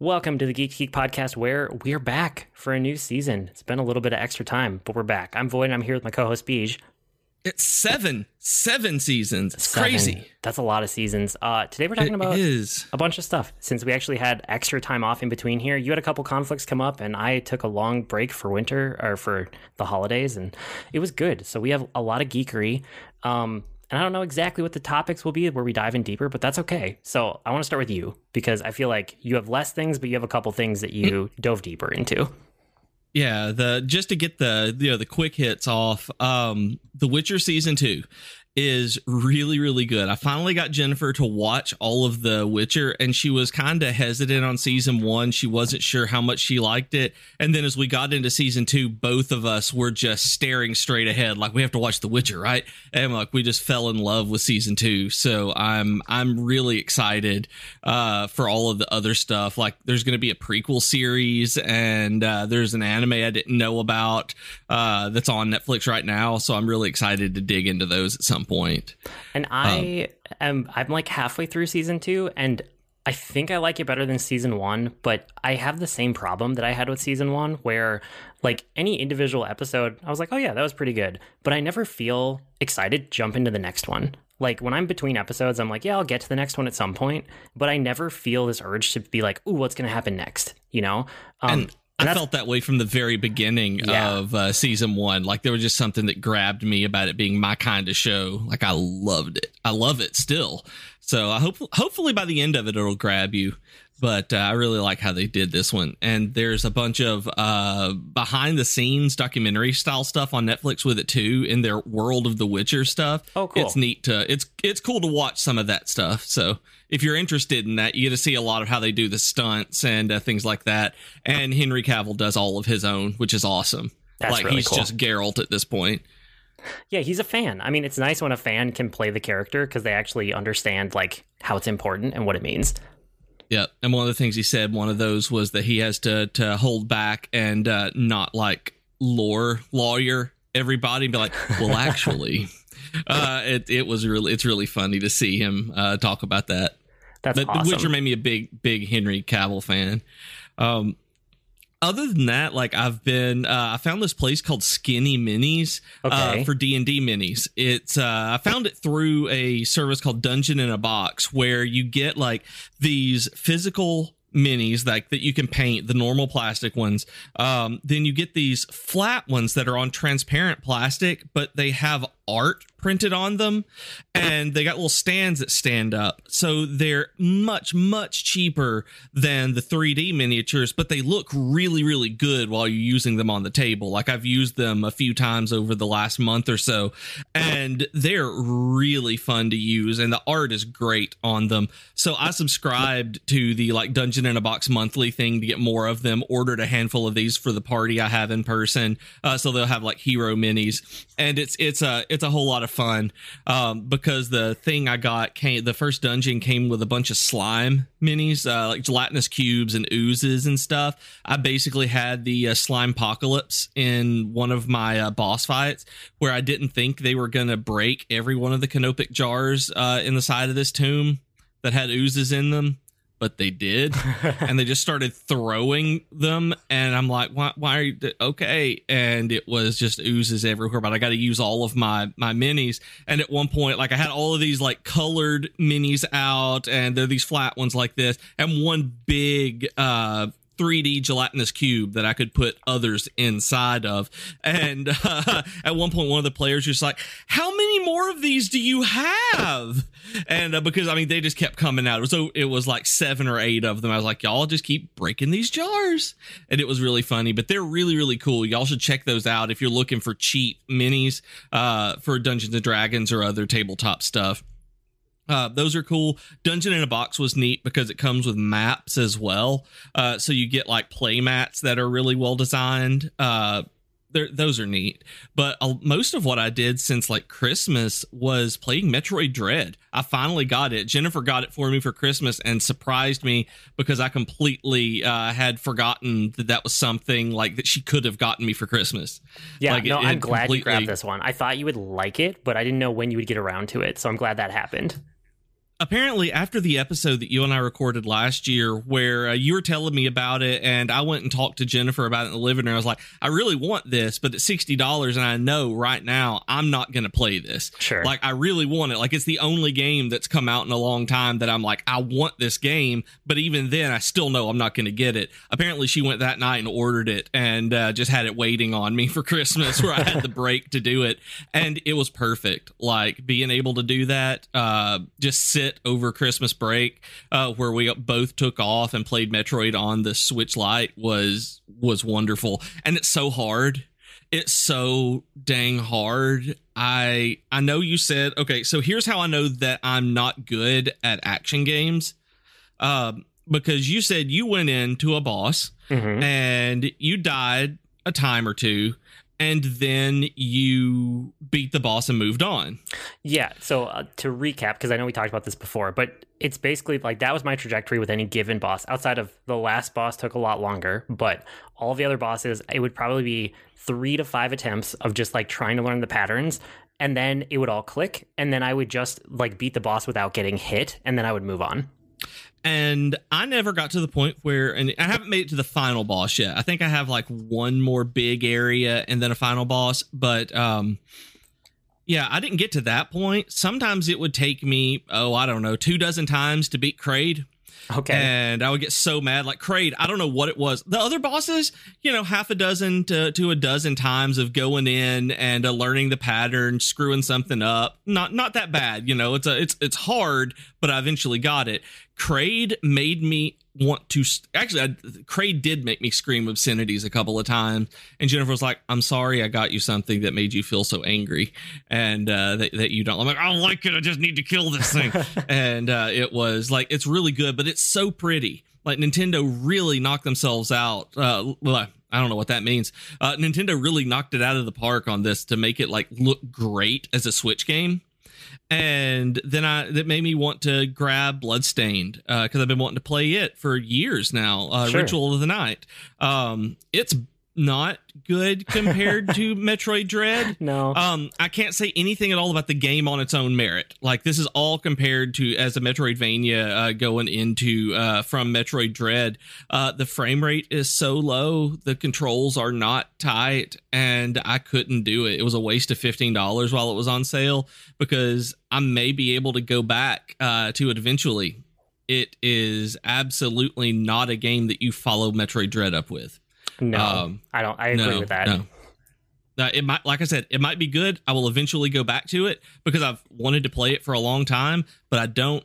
Welcome to the Geek Geek podcast, where we're back for a new season. It's been a little bit of extra time, but we're back. I'm Void, and I'm here with my co-host Beej. It's seven, seven seasons. It's Seven. crazy. That's a lot of seasons. Uh, today we're talking It about is. a bunch of stuff. Since we actually had extra time off in between here, you had a couple conflicts come up, and I took a long break for winter or for the holidays, and it was good. So we have a lot of geekery. Um, and I don't know exactly what the topics will be where we dive in deeper, but that's okay. So I want to start with you because I feel like you have less things, but you have a couple things that you dove deeper into. Yeah, the just to get the you know the quick hits off. Um, The Witcher season two is really really good. I finally got Jennifer to watch all of The Witcher, and she was kind of hesitant on season one. She wasn't sure how much she liked it, and then as we got into season two, both of us were just staring straight ahead, like we have to watch The Witcher, right? And like we just fell in love with season two. So I'm I'm really excited uh, for all of the other stuff. Like there's going to be a prequel series, and uh, there's an anime I didn't know about uh, that's on Netflix right now. So I'm really excited to dig into those at some point. And I am I'm like halfway through season two, and I think I like it better than season one, but I have the same problem that I had with season one, where like any individual episode, I was like, oh yeah, that was pretty good, but I never feel excited to jump into the next one. Like when I'm between episodes, I'm like, yeah, I'll get to the next one at some point, but I never feel this urge to be like, ooh, what's gonna happen next? You know? Um, and I felt that way from the very beginning Yeah. of uh, season one. Like there was just something that grabbed me about it being my kind of show. Like I loved it. I love it still. So I hope hopefully by the end of it it'll grab you. But uh, I really like how they did this one. And there's a bunch of uh, behind the scenes documentary style stuff on Netflix with it too in their world of the Witcher stuff. Oh, cool. It's neat to it's it's cool to watch some of that stuff. So if you're interested in that, you get to see a lot of how they do the stunts and uh, things like that. And Henry Cavill does all of his own, which is awesome. That's like really he's cool. just Geralt at this point. Yeah, he's a fan. I mean, it's nice when a fan can play the character because they actually understand like how it's important and what it means. Yeah, and one of the things he said, one of those was that he has to to hold back and uh, not like lore lawyer everybody and be like, well, actually, uh, it it was really it's really funny to see him uh, talk about that. That's But awesome. The Witcher made me a big, big Henry Cavill fan. Um, other than that, like I've been, uh, I found this place called Skinny Minis Okay. uh, for D and D minis. It's uh, I found it through a service called Dungeon in a Box, where you get like these physical minis like that you can paint the normal plastic ones um then you get these flat ones that are on transparent plastic but they have art printed on them and they got little stands that stand up. So they're much much cheaper than the 3d miniatures but they look really really good while you're using them on the table. Like i've used them a few times over the last month or so and they're really fun to use and the art is great on them. So i subscribed to the like dungeon in a box monthly thing to get more of them ordered a handful of these for the party i have in person uh, so they'll have like hero minis and it's it's a it's a whole lot of fun um, because the thing i got came the first dungeon came with a bunch of slime minis uh, like gelatinous cubes and oozes and stuff. I basically had the uh, slime apocalypse in one of my uh, boss fights where i didn't think they were going to break every one of the canopic jars uh, in the side of this tomb that had oozes in them but they did. And they just started throwing them. And i'm like why, why are you okay. And it was just oozes everywhere but i got to use all of my my minis. And at one point like i had all of these like colored minis out and they're these flat ones like this and one big uh 3D gelatinous cube that I could put others inside of. And uh, at one point, one of the players was like, How many more of these do you have? And uh, because I mean, they just kept coming out. So it was like seven or eight of them. I was like, Y'all just keep breaking these jars. And it was really funny, but they're really, really cool. Y'all should check those out if you're looking for cheap minis uh, for Dungeons and Dragons or other tabletop stuff. Uh, those are cool. Dungeon in a Box was neat because it comes with maps as well. Uh, so you get like play mats that are really well designed. Uh, those are neat. But uh, most of what I did since like Christmas was playing Metroid Dread. I finally got it. Jennifer got it for me for Christmas and surprised me because I completely uh, had forgotten that that was something like that she could have gotten me for Christmas. Yeah, Like, no, it- I'm it glad you grabbed this one. I thought you would like it, but I didn't know when you would get around to it, so I'm glad that happened. Apparently after the episode that you and I recorded last year, where uh, you were telling me about it, and I went and talked to Jennifer about it in the living room, I was like, I really want this, but it's sixty dollars, and I know right now I'm not going to play this. Sure. Like I really want it. Like it's the only game that's come out in a long time that I'm like, I want this game, but even then, I still know I'm not going to get it. Apparently, she went that night and ordered it, and uh, just had it waiting on me for Christmas, where I had the break to do it, and it was perfect. Like being able to do that, uh, just sit over Christmas break, uh, where we both took off and played Metroid on the Switch Lite was was wonderful, and it's so hard. It's so dang hard. I I know you said okay, so here's how I know that I'm not good at action games. Um, because you said you went into a boss Mhm. and you died a time or two, and then you beat the boss and moved on. Yeah. So uh, to recap, because I know we talked about this before, but it's basically like that was my trajectory with any given boss. Outside of the last boss took a lot longer, but all the other bosses, it would probably be three to five attempts of just like trying to learn the patterns. And then it would all click, and then I would just like beat the boss without getting hit, and then I would move on. And I never got to the point where, and I haven't made it to the final boss yet. I think I have like one more big area and then a final boss, but um, yeah, I didn't get to that point. Sometimes it would take me, oh, I don't know, two dozen times to beat Kraid. Okay. And I would get so mad. Like Kraid, I don't know what it was. The other bosses, you know, half a dozen to, to a dozen times of going in and uh, learning the pattern, screwing something up. Not not that bad, you know. It's a it's it's hard, but I eventually got it. Kraid made me want to st- actually I, Kraid did make me scream obscenities a couple of times and Jennifer was like I'm sorry I got you something that made you feel so angry and uh that, that you don't. I'm like I don't like it I just need to kill this thing. And uh it was like it's really good but it's so pretty. Like Nintendo really knocked themselves out uh well, I don't know what that means. Uh, Nintendo really knocked it out of the park on this to make it like look great as a Switch game and then I that made me want to grab Bloodstained because I've been wanting to play it for years now. Uh, Sure. Ritual of the Night. Um, it's not good compared to Metroid Dread. no. Um, I can't say anything at all about the game on its own merit. Like this is all compared to as a Metroidvania uh, going into uh, from Metroid Dread. Uh, the frame rate is so low, the controls are not tight, and I couldn't do it. It was a waste of fifteen dollars while it was on sale because I may be able to go back uh, to it eventually. It is absolutely not a game that you follow Metroid Dread up with. No. um, I don't. I agree no, with that. No. Uh, it might, like I said, it might be good. I will eventually go back to it because I've wanted to play it for a long time, but I don't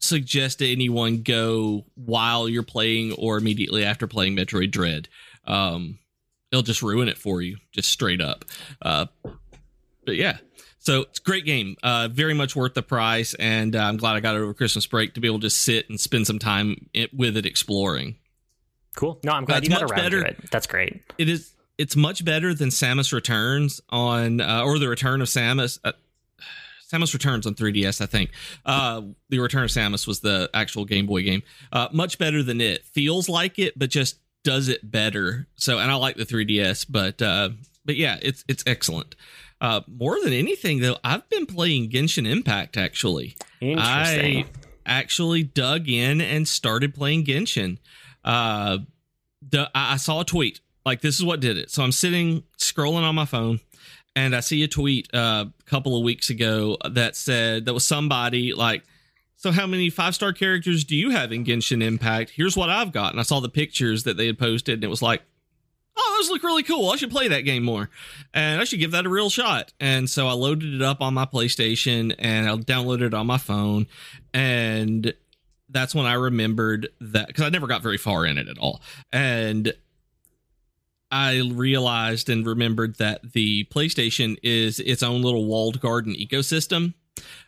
suggest to anyone go while you're playing or immediately after playing Metroid Dread. Um, it'll just ruin it for you, just straight up. Uh, but yeah, so it's a great game. Uh, very much worth the price, and uh, I'm glad I got it over Christmas break to be able to just sit and spend some time it, with it exploring. Cool. No, I'm glad That's you got much around better. to it. That's great. it is it's much better than Samus Returns on uh, or the Return of Samus. Uh, Samus Returns on 3DS, I think. Uh, the Return of Samus was the actual Game Boy game. Uh, much better than it. Feels like it, but just does it better. So, and I like the 3DS, but uh, but yeah, it's it's excellent. Uh, more than anything, though, I've been playing Genshin Impact. Actually, Interesting. I actually dug in and started playing Genshin. Uh, the, I saw a tweet like this is what did it. So I'm sitting scrolling on my phone, and I see a tweet uh, a couple of weeks ago that said that was somebody like. So how many five star characters do you have in Genshin Impact? Here's what I've got, and I saw the pictures that they had posted, and it was like, oh, those look really cool. I should play that game more, and I should give that a real shot. And so I loaded it up on my PlayStation, and I downloaded it on my phone, and that's when I remembered that because I never got very far in it at all, and I realized and remembered that the PlayStation is its own little walled garden ecosystem.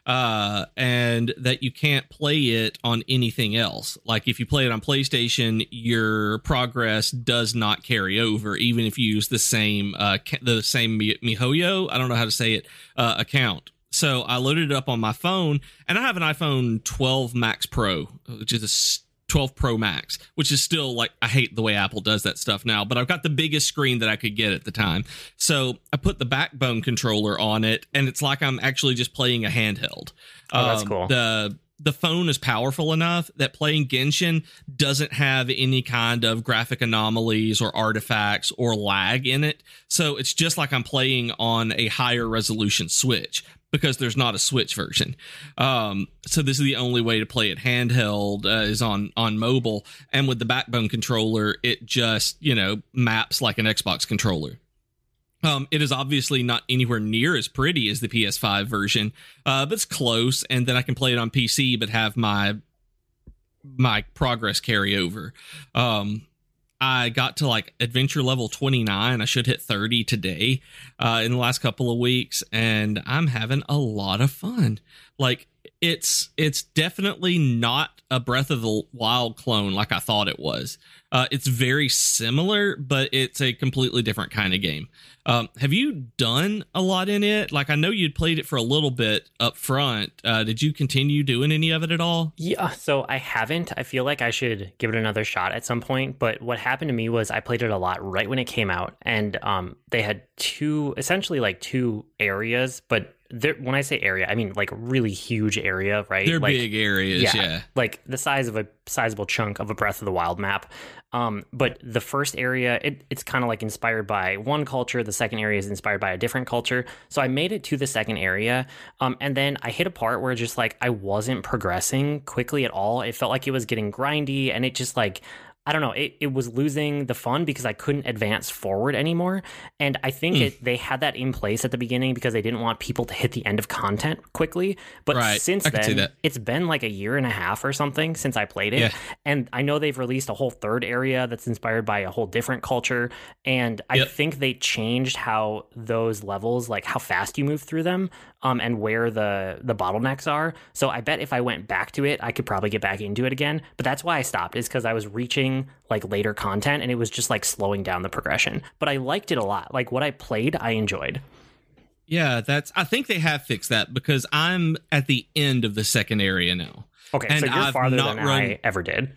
Uh, and that you can't play it on anything else. Like if you play it on PlayStation, your progress does not carry over, even if you use the same uh ca- the same Mi- MiHoYo. I don't know how to say it uh, account. So I loaded it up on my phone, and I have an iPhone 12 Max Pro, which is a 12 Pro Max, which is still like I hate the way Apple does that stuff now, but I've got the biggest screen that I could get at the time. So I put the backbone controller on it, and it's like I'm actually just playing a handheld. Oh, that's um, cool. The the phone is powerful enough that playing Genshin doesn't have any kind of graphic anomalies or artifacts or lag in it. So it's just like I'm playing on a higher resolution Switch because there's not a Switch version. Um, so this is the only way to play it handheld uh, is on on mobile, and with the Backbone controller, it just you know maps like an Xbox controller. Um, it is obviously not anywhere near as pretty as the PS5 version, uh, but it's close. And then I can play it on PC, but have my my progress carry over. Um, I got to like adventure level 29. I should hit 30 today uh, in the last couple of weeks, and I'm having a lot of fun. Like it's it's definitely not a Breath of the Wild clone like I thought it was. Uh, it's very similar, but it's a completely different kind of game. Um, have you done a lot in it? Like I know you'd played it for a little bit up front. Uh, did you continue doing any of it at all? Yeah, so I haven't. I feel like I should give it another shot at some point. But what happened to me was I played it a lot right when it came out, and um, they had two, essentially like two areas, but when I say area, I mean like really huge area, right? They're like, big areas, yeah, yeah, Like the size of a sizable chunk of a Breath of the Wild map. Um, but the first area, it, it's kind of like inspired by one culture. The second area is inspired by a different culture. So I made it to the second area. Um, and then I hit a part where just like I wasn't progressing quickly at all. It felt like it was getting grindy and it just like I don't know, it, it was losing the fun because I couldn't advance forward anymore. And I think mm. it, they had that in place at the beginning because they didn't want people to hit the end of content quickly. But right. since then, it's been like a year and a half or something since I played it. Yeah. And I know they've released a whole third area that's inspired by a whole different culture. And I yep. think they changed how those levels, like how fast you move through them, um, and where the the bottlenecks are. So I bet if I went back to it, I could probably get back into it again. But that's why I stopped, is because I was reaching like later content and it was just like slowing down the progression. But I liked it a lot. Like what I played, I enjoyed. Yeah, that's. I think they have fixed that because I'm at the end of the second area now. Okay, and so you're I've farther than run, I ever did.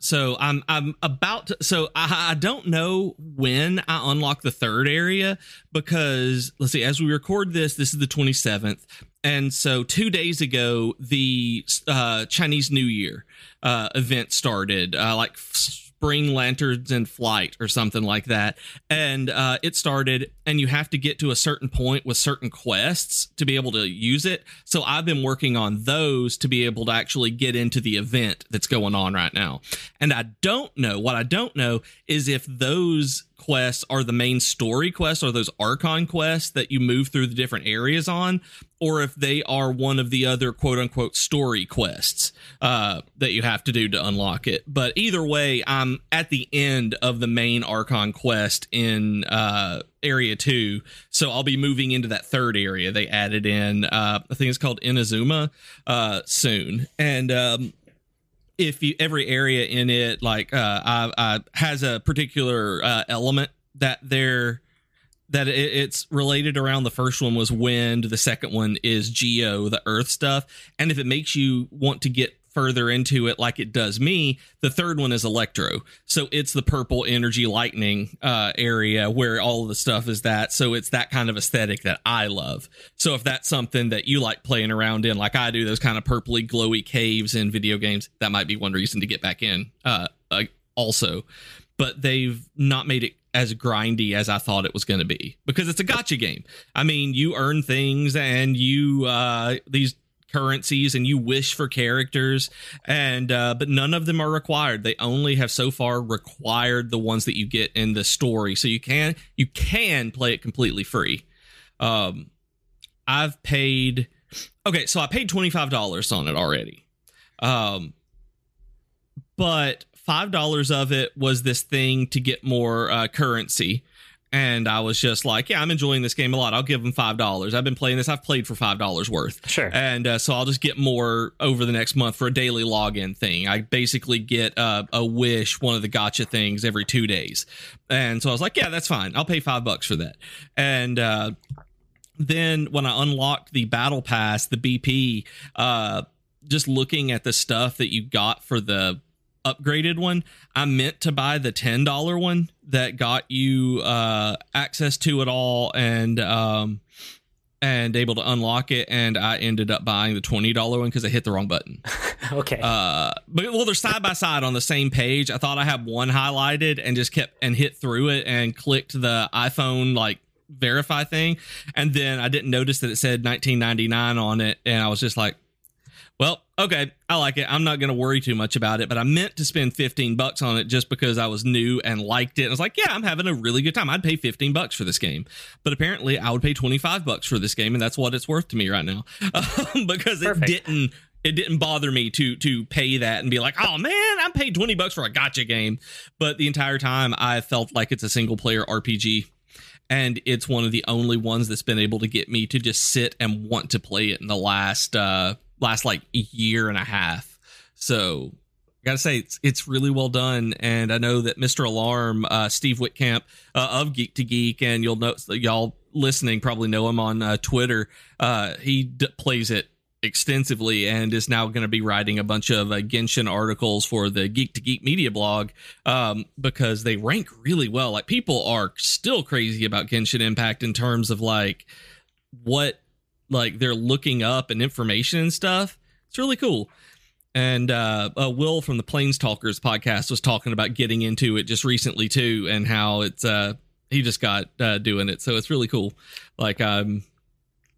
So I'm I'm about to, so I, I don't know when I unlock the third area because let's see as we record this this is the 27th and so two days ago the uh, Chinese New Year uh, event started. Uh, like spring lanterns in flight or something like that. And uh, it started and you have to get to a certain point with certain quests to be able to use it. So i've been working on those to be able to actually get into the event that's going on right now. And i don't know what i don't know is if those quests are the main story quests or those archon quests that you move through the different areas on or if they are one of the other quote unquote story quests uh, that you have to do to unlock it. But either way i'm at the end of the main archon quest in uh, area 2 so i'll be moving into that third area they added in uh, i think it's called inazuma uh, soon. And um, if you every area in it like uh, I, I has a particular uh, element that they're that it, it's related around. The first one was wind. The second one is geo the earth stuff. And if it makes you want to get further into it like it does me the third one is electro. So it's the purple energy lightning uh, area where all of the stuff is that. So it's that kind of aesthetic that i love. So if that's something that you like playing around in like i do those kind of purpley glowy caves in video games that might be one reason to get back in uh, uh also. But they've not made it as grindy as I thought it was going to be because it's a gacha game. I mean, you earn things and you uh these currencies and you wish for characters and uh, but none of them are required. They only have so far required the ones that you get in the story. So you can you can play it completely free. Um i've paid okay so i paid $25 on it already. Um but $5 of it was this thing to get more uh, currency and I was just like, yeah, I'm enjoying this game a lot. I'll give them five dollars. I've been playing this. I've played for five dollars worth. Sure. And uh, so I'll just get more over the next month for a daily login thing. I basically get uh, a wish, one of the gacha things, every two days. And so I was like, yeah, that's fine. I'll pay five bucks for that. And uh, then when I unlocked the battle pass, the BP, uh, just looking at the stuff that you got for the upgraded one. I meant to buy the ten dollar one that got you uh, access to it all and um, and able to unlock it. And I ended up buying the twenty dollar one because I hit the wrong button. okay. Uh, but well, they're side by side on the same page. I thought I had one highlighted and just kept and hit through it and clicked the iPhone like verify thing, and then I didn't notice that it said 1999 on it, and I was just like, well, okay, I like it. I'm not going to worry too much about it, but I meant to spend 15 bucks on it just because I was new and liked it. I was like, yeah, I'm having a really good time. I'd pay 15 bucks for this game. But apparently, I would pay 25 bucks for this game, and that's what it's worth to me right now. because Perfect. it didn't it didn't bother me to to pay that and be like, "Oh man, I'm paid 20 bucks for a gacha game." But the entire time I felt like it's a single player RPG and it's one of the only ones that's been able to get me to just sit and want to play it in the last uh last like a year and a half. So I gotta say it's it's really well done, and I know that Mr. Alarm, uh, Steve Whitcamp uh, of Geek to Geek, and you'll know y'all listening probably know him on uh, Twitter. Uh, he d- plays it extensively and is now going to be writing a bunch of uh, Genshin articles for the Geek to Geek media blog um, because they rank really well. Like people are still crazy about Genshin Impact in terms of like what like they're looking up and information and stuff. It's really cool. And uh, uh, Will from the Planes Talkers podcast was talking about getting into it just recently too, and how it's uh, he just got uh, doing it. So it's really cool. Like um,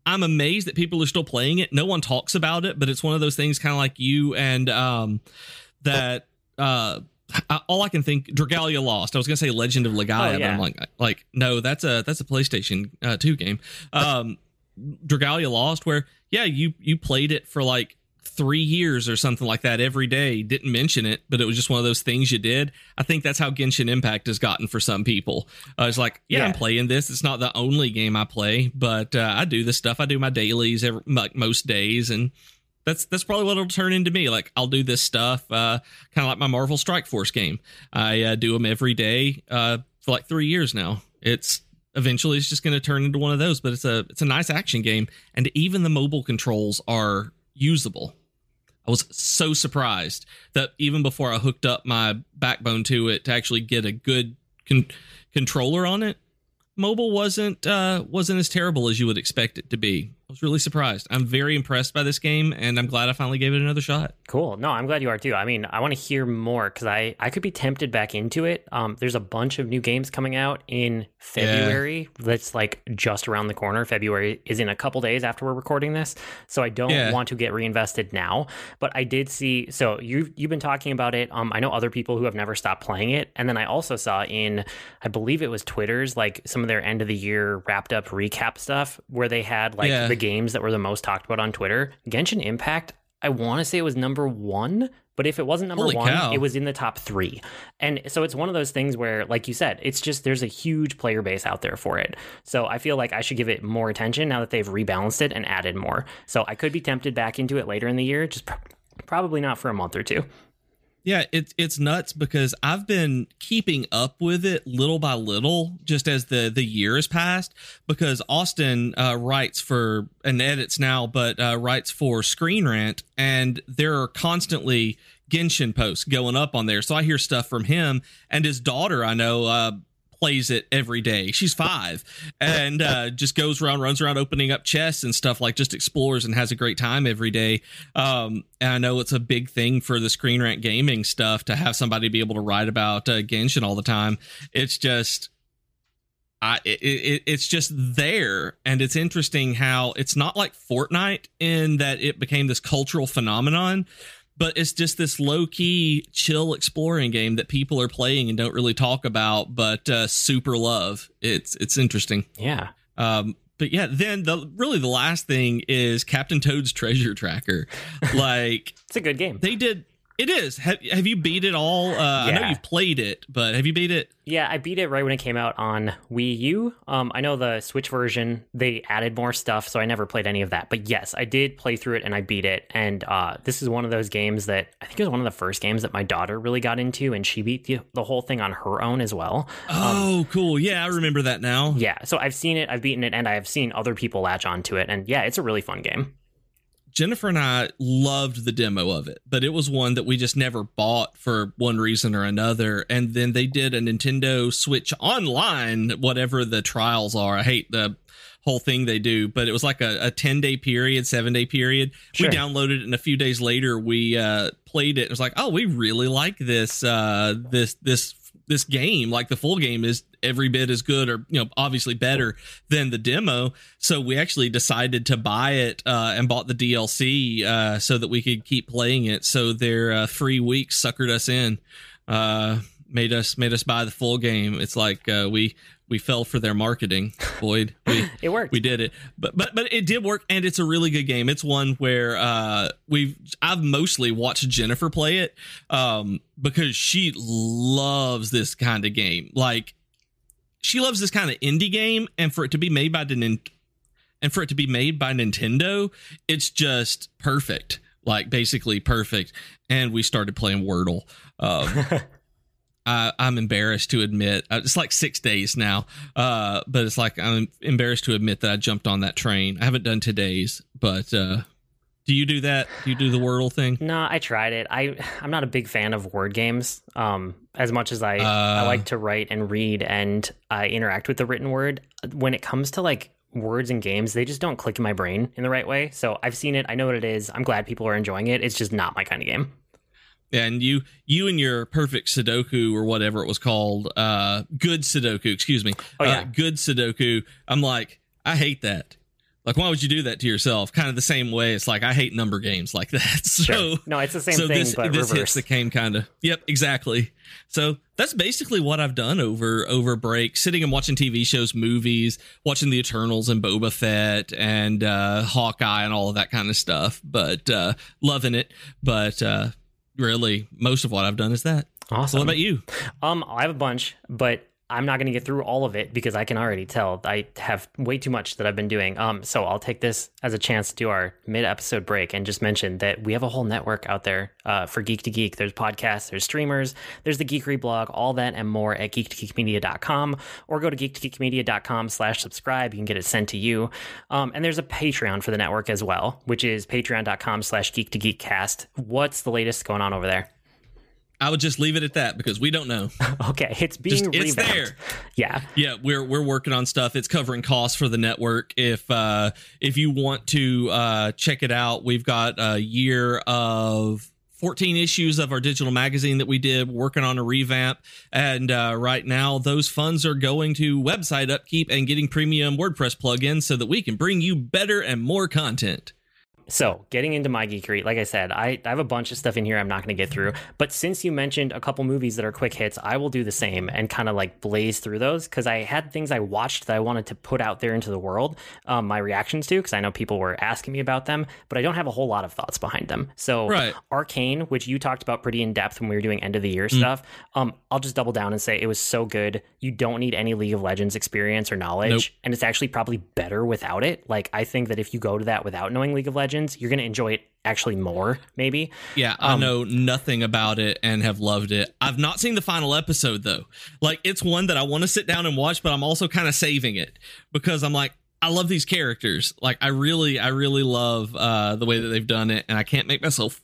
I'm amazed that people are still playing it. No one talks about it, but it's one of those things kind of like you and um, that uh, all I can think Dragalia Lost. I was gonna say Legend of Legaia, oh, yeah. but I'm like like no, that's a that's a PlayStation uh, 2 game. Um, Dragalia Lost where yeah, you you played it for like three years or something like that every day. Didn't mention it, but it was just one of those things you did. I think that's how Genshin Impact has gotten for some people. Uh, it's like, yeah, yeah, I'm playing this. It's not the only game I play, but uh, I do this stuff. I do my dailies every, like most days, and that's that's probably what it'll turn into me. Like I'll do this stuff, uh, kind of like my Marvel Strike Force game. I uh, do them every day uh, for like three years now. It's eventually it's just going to turn into one of those, but it's a it's a nice action game, and even the mobile controls are usable. I was so surprised that even before I hooked up my backbone to it to actually get a good con- controller on it, mobile wasn't uh, wasn't as terrible as you would expect it to be was really surprised. I'm very impressed by this game, and I'm glad I finally gave it another shot. Cool. No, I'm glad you are too. I mean, I want to hear more because I I could be tempted back into it. Um, there's a bunch of new games coming out in February. Yeah. That's like just around the corner. February is in a couple days after we're recording this, so I don't yeah. want to get reinvested now. But I did see. So you you've been talking about it. Um, I know other people who have never stopped playing it, and then I also saw in I believe it was Twitter's like some of their end of the year wrapped up recap stuff where they had like yeah. the games that were the most talked about on Twitter, Genshin Impact, I want to say it was number one, but if it wasn't number Holy one, cow. it was in the top three. And so it's one of those things where, like you said, it's just there's a huge player base out there for it. So I feel like I should give it more attention now that they've rebalanced it and added more. So I could be tempted back into it later in the year, just probably not for a month or two. Yeah, it's it's nuts because I've been keeping up with it little by little, just as the the years passed. Because Austin uh, writes for and edits now, but uh, writes for Screen Rant, and there are constantly Genshin posts going up on there. So I hear stuff from him and his daughter. I know uh, plays it every day. She's five and uh, just goes around, runs around, opening up chests and stuff like just explores and has a great time every day. Um, and I know it's a big thing for the Screen Rant gaming stuff to have somebody be able to write about uh, Genshin all the time. It's just. I, it, it, it's just there and it's interesting how it's not like Fortnite in that it became this cultural phenomenon but it's just this low key, chill exploring game that people are playing and don't really talk about, but uh, super love. It's it's interesting. Yeah. Um, but yeah, then the really the last thing is Captain Toad's Treasure Tracker. Like it's a good game. They did it is. Have, have you beat it all? Uh, yeah. I know you've played it, but have you beat it? Yeah, I beat it right when it came out on Wii U. Um, I know the Switch version they added more stuff, so I never played any of that. But yes, I did play through it and I beat it. And uh, this is one of those games that I think it was one of the first games that my daughter really got into, and she beat the, the whole thing on her own as well. Oh, um, cool! Yeah, I remember that now. Yeah, so I've seen it, I've beaten it, and I have seen other people latch onto it, and yeah, it's a really fun game Jennifer and I loved the demo of it, but it was one that we just never bought for one reason or another. And then they did a Nintendo Switch Online, whatever the trials are. I hate the whole thing they do, but it was like a, a 10 day period, seven day period. Sure. We downloaded it and a few days later we uh, played it. It was like, oh, we really like this, uh, this, this, this game. Like the full game is every bit as good or, you know, obviously better than the demo. So we actually decided to buy it, uh, and bought the DLC, uh, so that we could keep playing it. So their, uh, three weeks suckered us in, uh, made us, made us buy the full game. It's like, uh, we, we fell for their marketing. Boyd, we, it worked. We did it, but but but it did work, and it's a really good game. It's one where uh, we've I've mostly watched Jennifer play it um, because she loves this kind of game. Like she loves this kind of indie game, and for it to be made by the and for it to be made by Nintendo, it's just perfect. Like basically perfect. And we started playing Wordle. Um, I, I'm embarrassed to admit uh, it's like six days now, uh, but it's like I'm embarrassed to admit that I jumped on that train. I haven't done today's, but uh, do you do that? Do you do the Wordle thing? No, I tried it. I I'm not a big fan of word games. Um, as much as I I like to write and read and I interact with the written word, when it comes to like words and games, they just don't click in my brain in the right way. So I've seen it. I know what it is. I'm glad people are enjoying it. It's just not my kind of game and you you and your perfect sudoku or whatever it was called uh good sudoku excuse me oh, yeah. Uh, good sudoku i'm like i hate that. Like why would you do that to yourself? Kind of the same way. It's like i hate number games like that. So sure. no it's the same so thing this, but this reverse. hits the same kind of yep exactly. So that's basically what i've done over over break sitting and watching tv shows movies watching the eternals and boba fett and uh hawkeye and all of that kind of stuff but uh loving it. But uh really most of what I've done is that. Awesome. what about you? Um, I have a bunch, but I'm not going to get through all of it because I can already tell I have way too much that I've been doing. Um, so I'll take this as a chance to do our mid-episode break and just mention that we have a whole network out there uh, for Geek to Geek. There's podcasts, there's streamers, there's the Geekery blog, all that and more at geek2geekmedia.com or go to geek2geekmedia.com slash subscribe. You can get it sent to you. Um, and there's a Patreon for the network as well, which is patreon.com slash geek to geekcast. What's the latest going on over there? I would just leave it at that because we don't know. okay, it's being just, it's there. Yeah, yeah, we're we're working on stuff. It's covering costs for the network. If uh, if you want to uh, check it out, we've got a year of 14 issues of our digital magazine that we did working on a revamp and uh, right now those funds are going to website upkeep and getting premium wordpress plugins so that we can bring you better and more content so, getting into my geekery, like I said, I, I have a bunch of stuff in here I'm not going to get through. But since you mentioned a couple movies that are quick hits, I will do the same and kind of like blaze through those because I had things I watched that I wanted to put out there into the world, um, my reactions to, because I know people were asking me about them, but I don't have a whole lot of thoughts behind them. So, right. Arcane, which you talked about pretty in depth when we were doing end of the year mm. stuff, um, I'll just double down and say it was so good. You don't need any League of Legends experience or knowledge, nope. and it's actually probably better without it. Like, I think that if you go to that without knowing League of Legends, you're going to enjoy it actually more, maybe. Yeah, I um, know nothing about it and have loved it. I've not seen the final episode though. Like it's one that I want to sit down and watch, but I'm also kind of saving it because I'm like, I love these characters. Like I really, I really love uh, the way that they've done it, and I can't make myself.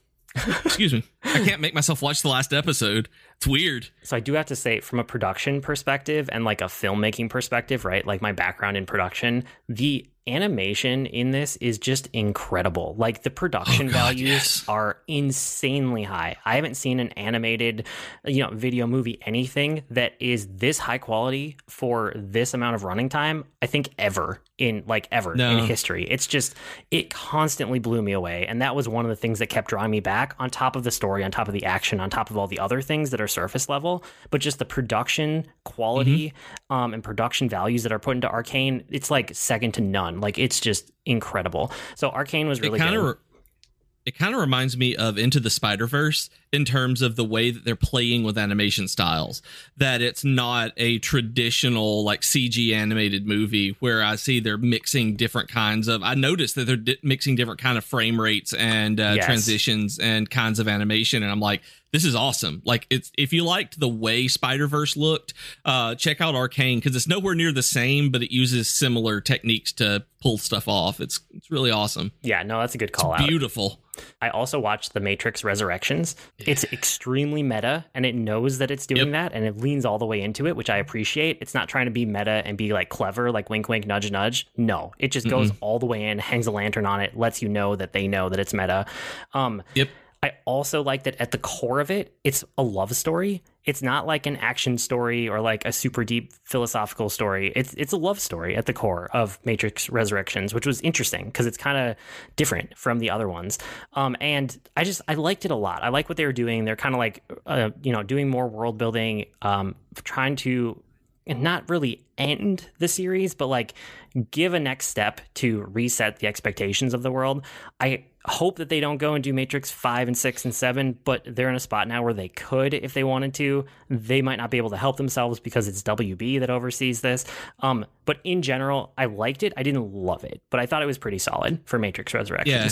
excuse me. I can't make myself watch the last episode. It's weird. So I do have to say, from a production perspective and like a filmmaking perspective, right? Like my background in production, the animation in this is just incredible. Like the production oh, God, values yes. are insanely high. I haven't seen an animated, you know, video movie anything that is this high quality for this amount of running time. I think ever in like ever no. in history. It's just it constantly blew me away, and that was one of the things that kept drawing me back. On top of the story, on top of the action, on top of all the other things that are surface level, but just the production quality mm-hmm. um, and production values that are put into Arcane. It's like second to none like it's just incredible. So Arcane was really it good. Re- it kind of reminds me of Into the Spider Verse in terms of the way that they're playing with animation styles. That it's not a traditional like CG animated movie where I see they're mixing different kinds of. I noticed that they're di- mixing different kind of frame rates and uh, yes. transitions and kinds of animation, and I'm like, this is awesome. Like it's if you liked the way Spider Verse looked, uh, check out Arcane because it's nowhere near the same, but it uses similar techniques to pull stuff off. It's it's really awesome. Yeah, no, that's a good call it's out. Beautiful. I also watched The Matrix Resurrections. It's extremely meta and it knows that it's doing Yep. that and it leans all the way into it, which I appreciate. It's not trying to be meta and be like clever, like wink, wink, nudge, nudge. No, it just goes all the way in, hangs a lantern on it, lets you know that they know that it's meta. Um, Yep. I also like that at the core of it, it's a love story. It's not like an action story or like a super deep philosophical story. It's it's a love story at the core of Matrix Resurrections, which was interesting because it's kind of different from the other ones. Um, and I just I liked it a lot. I like what they were doing. They're kind of like uh, you know doing more world building, um, trying to not really end the series, but like give a next step to reset the expectations of the world. I hope that they don't go and do Matrix 5 and 6 and 7, but they're in a spot now where they could if they wanted to. They might not be able to help themselves because it's WB that oversees this. Um, but in general, I liked it. I didn't love it, but I thought it was pretty solid for Matrix Resurrection. Yeah.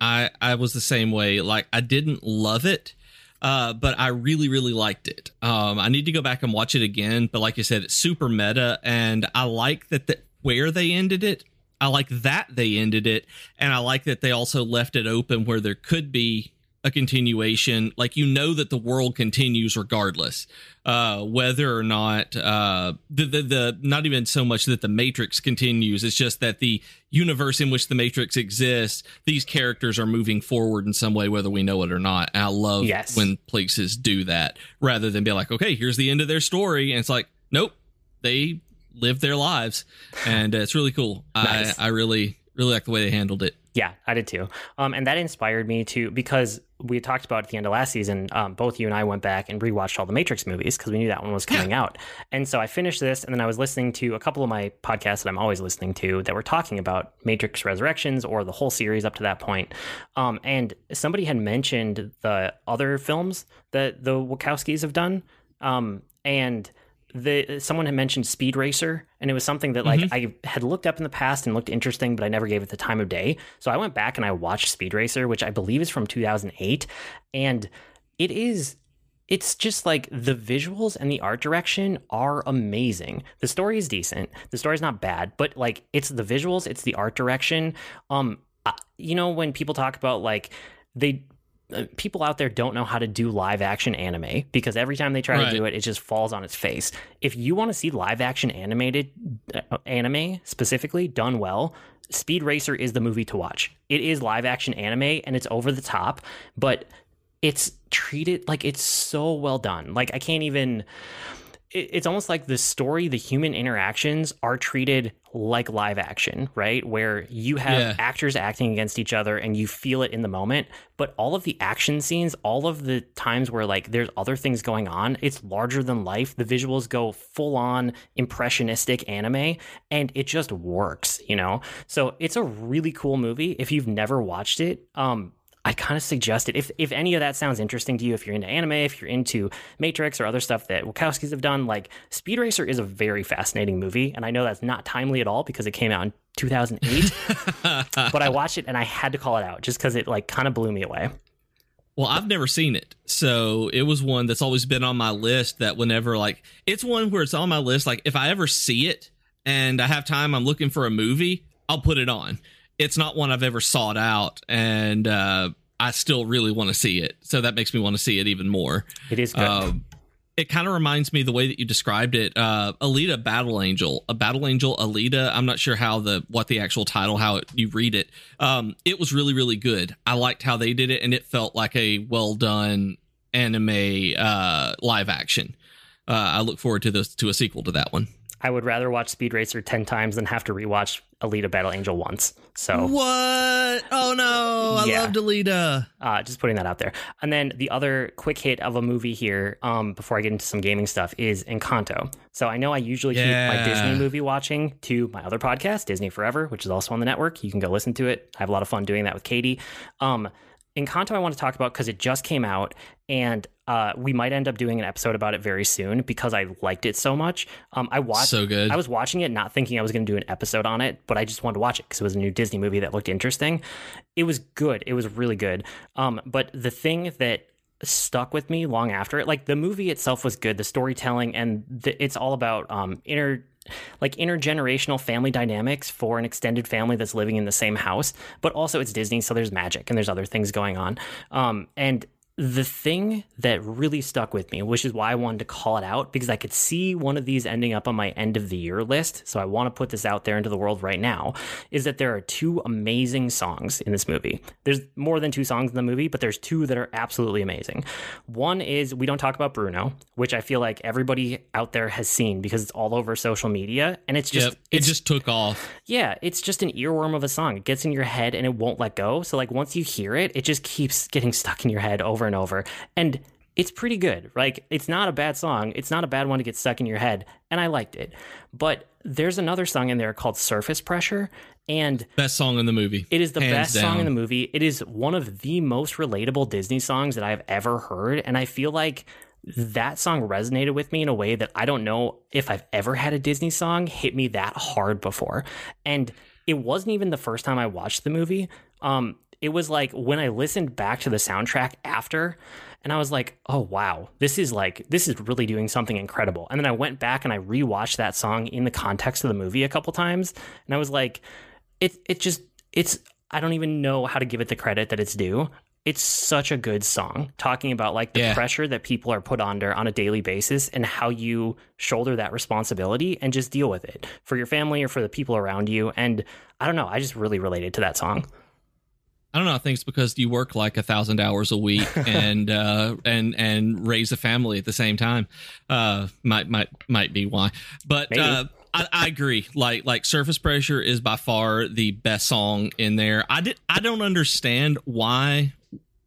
I I was the same way. Like I didn't love it. Uh, but I really, really liked it. Um, I need to go back and watch it again. But like you said, it's super meta, and I like that the, where they ended it. I like that they ended it, and I like that they also left it open where there could be a continuation. Like you know that the world continues regardless, uh, whether or not uh, the, the the not even so much that the Matrix continues. It's just that the universe in which the Matrix exists, these characters are moving forward in some way, whether we know it or not. And I love Yes. when places do that rather than be like, okay, here's the end of their story, and it's like, nope, they live their lives, and uh, it's really cool. Nice. I I really really like the way they handled it. Yeah, I did too. Um, and that inspired me to because we talked about at the end of last season. Um, both you and I went back and rewatched all the Matrix movies because we knew that one was coming out. And so I finished this, and then I was listening to a couple of my podcasts that I'm always listening to that were talking about Matrix Resurrections or the whole series up to that point. Um, and somebody had mentioned the other films that the Wachowskis have done. Um, and the someone had mentioned Speed Racer, and it was something that like I had looked up in the past and looked interesting, but I never gave it the time of day. So I went back and I watched Speed Racer, which I believe is from 2008, and it is it's just like the visuals and the art direction are amazing. The story is decent. The story's not bad, but like it's the visuals, it's the art direction. Um you know when people talk about like they people out there don't know how to do live action anime because every time they try Right. to do it it just falls on its face. If you want to see live action animated uh, anime specifically done well, Speed Racer is the movie to watch. It is live action anime and it's over the top, but it's treated like it's so well done. Like I can't even it's almost like the story, the human interactions are treated like live action, right? Where you have Yeah. actors acting against each other and you feel it in the moment. But all of the action scenes, all of the times where like there's other things going on, it's larger than life. The visuals go full on impressionistic anime and it just works, you know? So it's a really cool movie. If you've never watched it, um, I kind of suggest it. If if any of that sounds interesting to you, if you're into anime, if you're into Matrix or other stuff that Wachowskis have done, like Speed Racer is a very fascinating movie, and I know that's not timely at all because it came out in 2008. but I watched it and I had to call it out just because it like kind of blew me away. Well, I've never seen it. So it was one that's always been on my list that whenever like it's one where it's on my list like if I ever see it and I have time I'm looking for a movie, I'll put it on. It's not one I've ever sought out and uh I still really want to see it. So that makes me want to see it even more. It is good. Um, it kind of reminds me the way that you described it. Uh, Alita Battle Angel, a Battle Angel Alita. I'm not sure how the what the actual title, how it, you read it. Um, it was really really good. I liked how they did it, and it felt like a well done anime uh, live action. Uh, I look forward to this to a sequel to that one. I would rather watch Speed Racer 10 times than have to rewatch Alita Battle Angel once. So What? Oh no! I Yeah. loved Alita. Uh, just putting that out there. And then the other quick hit of a movie here, um, before I get into some gaming stuff, is Encanto. So I know I usually keep my Disney movie watching to my other podcast, Disney Forever, which is also on the network. You can go listen to it. I have a lot of fun doing that with Katie. Um, Encanto, I want to talk about because it just came out, and uh, we might end up doing an episode about it very soon because I liked it so much. Um, I watched. So good. I was watching it, not thinking I was going to do an episode on it, but I just wanted to watch it because it was a new Disney movie that looked interesting. It was good. It was really good. Um, but the thing that stuck with me long after it. Like the movie itself was good, the storytelling, and the, it's all about um, inner like intergenerational family dynamics for an extended family that's living in the same house. But also, it's Disney, so there's magic and there's other things going on. Um, and the thing that really stuck with me, which is why I wanted to call it out, because I could see one of these ending up on my end of the year list. So I want to put this out there into the world right now, is that there are two amazing songs in this movie. There's more than two songs in the movie, but there's two that are absolutely amazing. One is We Don't Talk About Bruno, which I feel like everybody out there has seen because it's all over social media. And it's just, Yep, it it's, just took off. yeah, it's just an earworm of a song. It gets in your head and it won't let go. So like once you hear it, it just keeps getting stuck in your head over and over. And it's pretty good. Like it's not a bad song. It's not a bad one to get stuck in your head, and I liked it. But there's another song in there called Surface Pressure, and Best song in the movie. it is the Hands best song in the movie. It is one of the most relatable Disney songs that I've ever heard. And I feel like that song resonated with me in a way that I don't know if I've ever had a Disney song hit me that hard before. And it wasn't even the first time I watched the movie. Um, it was like when I listened back to the soundtrack after, and I was like, oh, wow, this is like, this is really doing something incredible. And then I went back and I rewatched that song in the context of the movie a couple times. And I was like, it, it just, it's, I don't even know how to give it the credit that it's due. It's such a good song talking about like the Yeah. pressure that people are put under on a daily basis and how you shoulder that responsibility and just deal with it for your family or for the people around you. And I don't know, I just really related to that song. I don't know. I think it's because you work like a thousand hours a week and uh, and and raise a family at the same time. Uh, might might might be why. But uh, I, I agree. Like like surface pressure is by far the best song in there. I did. I don't understand why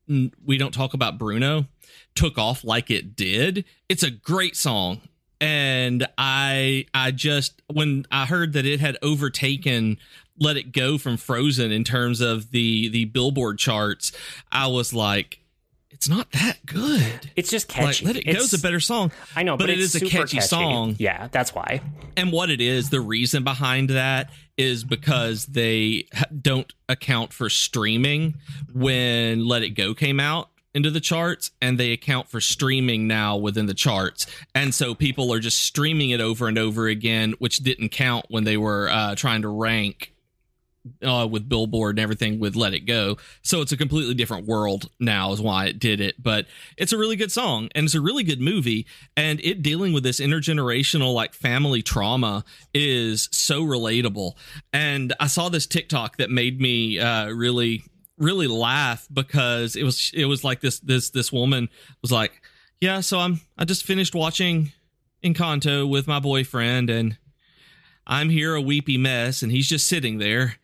we don't talk about Bruno took off like it did. It's a great song. And I I just when I heard that it had overtaken let it go from Frozen in terms of the the Billboard charts, I was like, it's not that good. It's just Like, catchy. let it go is a better song. I know, but, but it is a super catchy song. Yeah, that's why. And what it is, the reason behind that is because they don't account for streaming when Let It Go came out into the charts and they account for streaming now within the charts. And so people are just streaming it over and over again, which didn't count when they were uh, trying to rank uh, with Billboard and everything with Let It Go. So it's a completely different world now, is why it did it. But it's a really good song and it's a really good movie. And it dealing with this intergenerational, like family trauma is so relatable. And I saw this TikTok that made me uh, really, really laugh because it was, it was like this, this, this woman was like, yeah, so I'm, I just finished watching Encanto with my boyfriend and I'm here a weepy mess and he's just sitting there.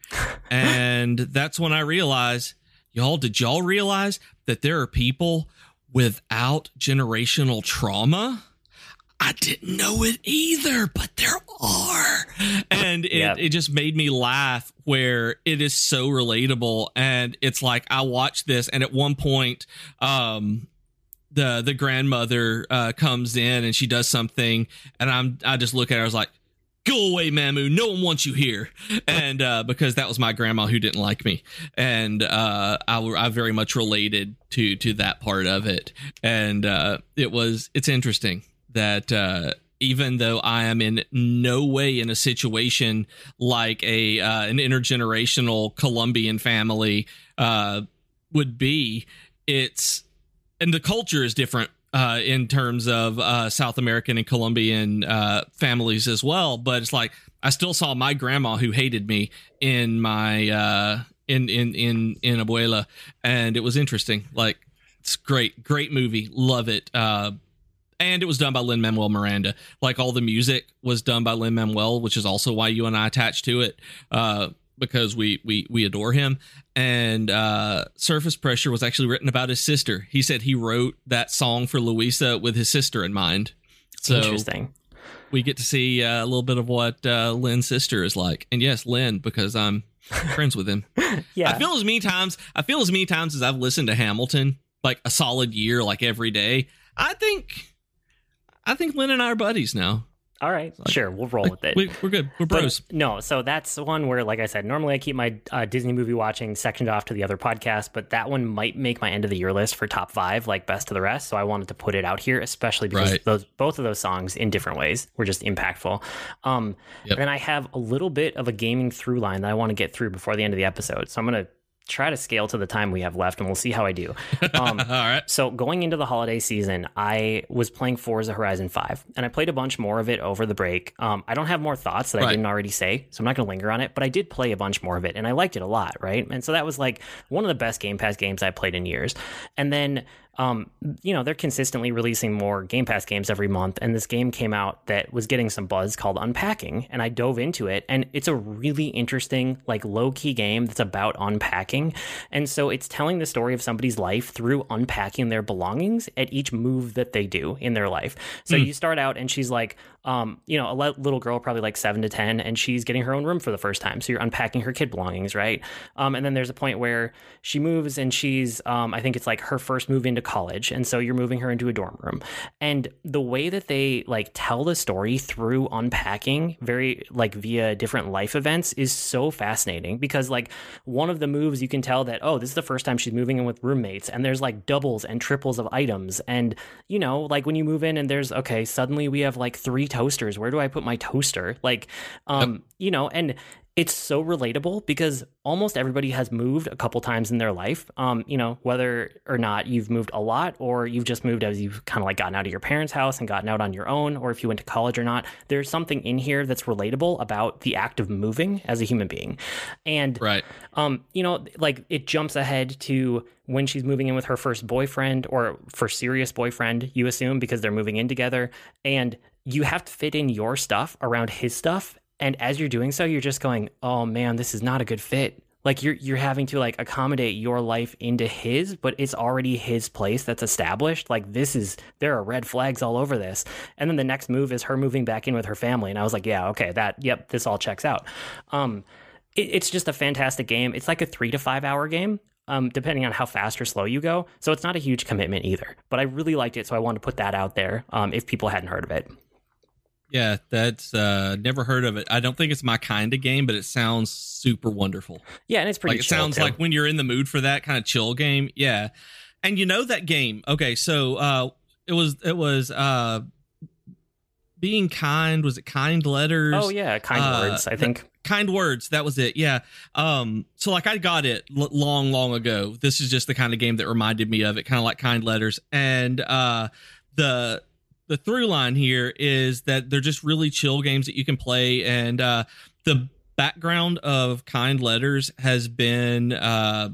And that's when I realized, y'all, did y'all realize that there are people without generational trauma? I didn't know it either, but there are. And it, Yep. it just made me laugh where it is so relatable. And it's like I watched this and at one point, um, the the grandmother uh, comes in and she does something and I'm I just look at her I was like go away Mamu. No one wants you here. And uh, because that was my grandma who didn't like me. And uh, I, I very much related to to that part of it. And uh, it was it's interesting that uh, even though I am in no way in a situation like a uh, an intergenerational Colombian family uh, would be, it's and the culture is different uh, in terms of uh, South American and Colombian uh, families as well. But it's like I still saw my grandma who hated me in my uh, in in in in Abuela, and it was interesting. Like it's great, great movie, love it. Uh, and it was done by Lin Manuel Miranda. Like all the music was done by Lin Manuel, which is also why you and I attached to it. Because we we we adore him. And uh surface pressure was actually written about his sister. He said he wrote that song for Luisa with his sister in mind. So Interesting. we get to see uh, a little bit of what uh Lin's sister is like. And yes Lin because i'm friends with him. Yeah. i feel as many times i feel as many times as i've listened to hamilton like a solid year like every day. I think i think Lin and i are buddies now All right, like, sure, we'll roll like, with it. We, are good. We're bros. But no, so that's one where, like I said, normally I keep my uh, Disney movie watching sectioned off to the other podcast, but that one might make my end of the year list for top five, like best of the rest. So I wanted to put it out here, especially because right. those both of those songs, in different ways, were just impactful. Um, yep. And I have a little bit of a gaming through line that I want to get through before the end of the episode. So I'm gonna try to scale to the time we have left and we'll see how I do. Um, All right. So, going into the holiday season, I was playing Forza Horizon 5 and I played a bunch more of it over the break. Um, I don't have more thoughts that right. I didn't already say, so I'm not going to linger on it, but I did play a bunch more of it and I liked it a lot, right? And so that was like one of the best Game Pass games I played in years. And then um, you know, they're consistently releasing more Game Pass games every month. And this game came out that was getting some buzz called Unpacking. And I dove into it. And it's a really interesting, like low key game that's about unpacking. And so it's telling the story of somebody's life through unpacking their belongings at each move that they do in their life. So mm. you start out and she's like, um, you know, a little girl, probably like seven to 10, and she's getting her own room for the first time. So you're unpacking her kid belongings, right? Um, and then there's a point where she moves and she's, um, I think it's like her first move into college. And so you're moving her into a dorm room. And the way that they like tell the story through unpacking, very like via different life events, is so fascinating because like one of the moves you can tell that, oh, this is the first time she's moving in with roommates, and there's like doubles and triples of items. And, you know, like when you move in and there's, okay, suddenly we have like three toasters. Where do I put my toaster? Like, um, you know, and it's so relatable because almost everybody has moved a couple times in their life. Um, you know, whether or not you've moved a lot or you've just moved as you've kind of like gotten out of your parents' house and gotten out on your own, or if you went to college or not, there's something in here that's relatable about the act of moving as a human being. And right. um, you know, like it jumps ahead to when she's moving in with her first boyfriend or for serious boyfriend, you assume because they're moving in together. And you have to fit in your stuff around his stuff. And as you're doing so, you're just going, oh man, this is not a good fit. Like you're you're having to like accommodate your life into his, but it's already his place that's established. Like this is there are red flags all over this. And then the next move is her moving back in with her family. And I was like, yeah, okay, that yep, this all checks out. Um it, it's just a fantastic game. It's like a three to five hour game um, depending on how fast or slow you go. So it's not a huge commitment either. But I really liked it, so I wanted to put that out there um, if people hadn't heard of it. Yeah, that's uh never heard of it. I don't think it's my kind of game, but it sounds super wonderful. Yeah, and it's pretty. Like, it sounds too. like when you're in the mood for that kind of chill game. Yeah, and you know that game. Okay, so uh, it was it was uh, being kind. Was it kind letters? Oh yeah, kind uh, words. I think kind words. That was it. Yeah. Um. So like I got it l- long, long ago. This is just the kind of game that reminded me of it, kind of like kind letters, and uh, the the through line here is that they're just really chill games that you can play. And uh, the background of kind letters has been uh,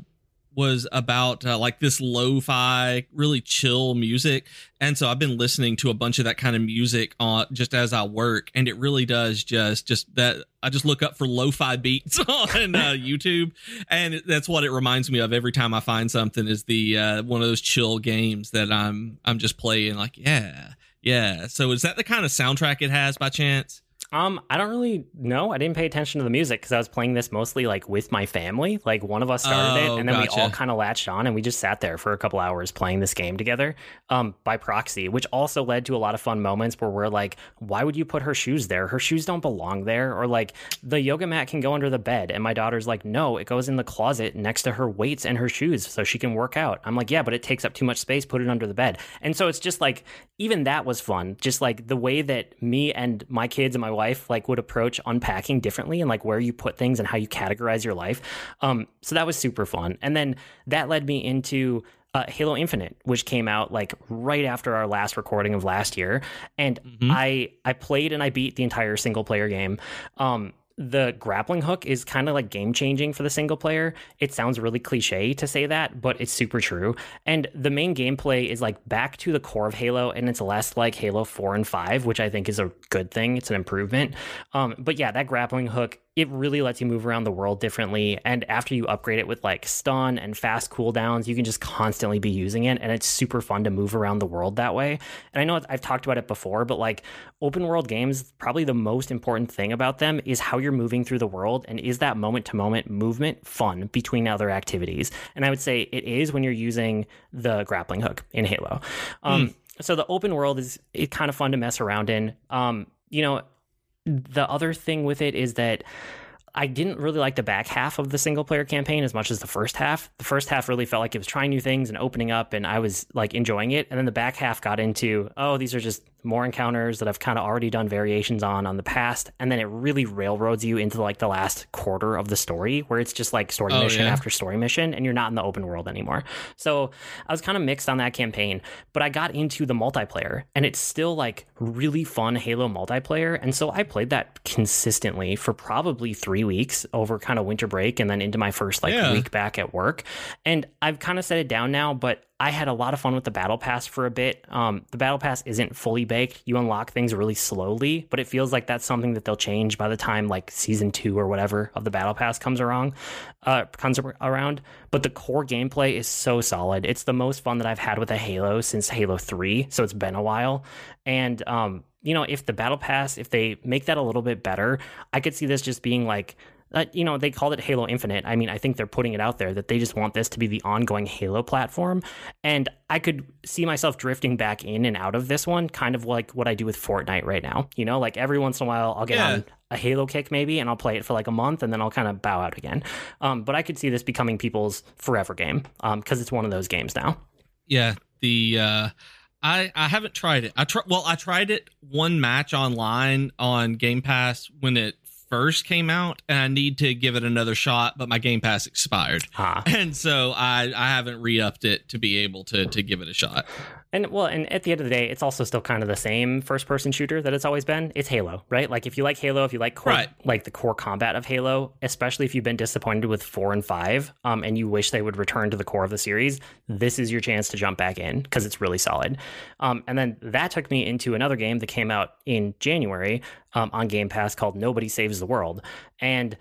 was about uh, like this lo-fi really chill music. And so i've been listening to a bunch of that kind of music on just as i work. And it really does just just that i just look up for lo-fi beats on uh, youtube. And that's what it reminds me of every time i find something is the uh, one of those chill games that i'm i'm just playing like yeah yeah. So is that the kind of soundtrack it has by chance? Um, I don't really know. I didn't pay attention to the music because I was playing this mostly like with my family. Like one of us started oh, it, and then gotcha. we all kind of latched on, and we just sat there for a couple hours playing this game together, um, by proxy. Which also led to a lot of fun moments where we're like, "Why would you put her shoes there? Her shoes don't belong there." Or like, the yoga mat can go under the bed, and my daughter's like, "No, it goes in the closet next to her weights and her shoes, so she can work out." I'm like, "Yeah, but it takes up too much space. Put it under the bed." And so it's just like, even that was fun. Just like the way that me and my kids and my wife like would approach unpacking differently and like where you put things and how you categorize your life. Um, so that was super fun. And then that led me into uh, Halo Infinite, which came out like right after our last recording of last year, and mm-hmm. I I played and I beat the entire single player game. Um, the grappling hook is kind of like game changing for the single player. It sounds really cliche to say that, but it's super true. And the main gameplay is like back to the core of Halo, and it's less like Halo 4 and 5, which I think is a good thing. It's an improvement. Um, but yeah, that grappling hook it really lets you move around the world differently. And after you upgrade it with like stun and fast cooldowns, you can just constantly be using it. And it's super fun to move around the world that way. And I know I've talked about it before, but like open world games, probably the most important thing about them is how you're moving through the world. And is that moment to moment movement fun between other activities? And I would say it is when you're using the grappling hook in Halo. Um, mm. So the open world is it kind of fun to mess around in. Um, you know, the other thing with it is that I didn't really like the back half of the single player campaign as much as the first half. The first half really felt like it was trying new things and opening up, and I was like enjoying it. And then the back half got into, oh, these are just more encounters that I've kind of already done variations on on the past, and then it really railroads you into like the last quarter of the story, where it's just like story Oh, mission yeah. after story mission, and you're not in the open world anymore. So I was kind of mixed on that campaign, but I got into the multiplayer, and it's still like really fun Halo multiplayer, and so I played that consistently for probably three weeks over kind of winter break, and then into my first like Yeah. week back at work, and I've kind of set it down now, but I had a lot of fun with the battle pass for a bit. Um, the battle pass isn't fully baked. You unlock things really slowly, but it feels like that's something that they'll change by the time like season two or whatever of the battle pass comes around. Uh, comes around. But the core gameplay is so solid. It's the most fun that I've had with a Halo since Halo Three, so it's been a while. And um, you know, if the battle pass, if they make that a little bit better, I could see this just being like uh, you know, they called it Halo Infinite. I mean, I think they're putting it out there that they just want this to be the ongoing Halo platform. And I could see myself drifting back in and out of this one, kind of like what I do with Fortnite right now. You know, like every once in a while, I'll get Yeah. on a Halo kick maybe, and I'll play it for like a month, and then I'll kind of bow out again. Um, but I could see this becoming people's forever game because it's one of those games now. Yeah, the uh I I haven't tried it. I try well, I tried it one match online on Game Pass when it first came out, and I need to give it another shot, but my Game Pass expired. Ah. And so I I haven't re-upped it to be able to to give it a shot. And well, and at the end of the day, it's also still kind of the same first person shooter that it's always been. It's Halo, right? Like if you like Halo, if you like core, Right. like the core combat of Halo, especially if you've been disappointed with four and five, um, and you wish they would return to the core of the series, this is your chance to jump back in because it's really solid. Um, and then that took me into another game that came out in January um, on Game Pass called Nobody Saves the World, and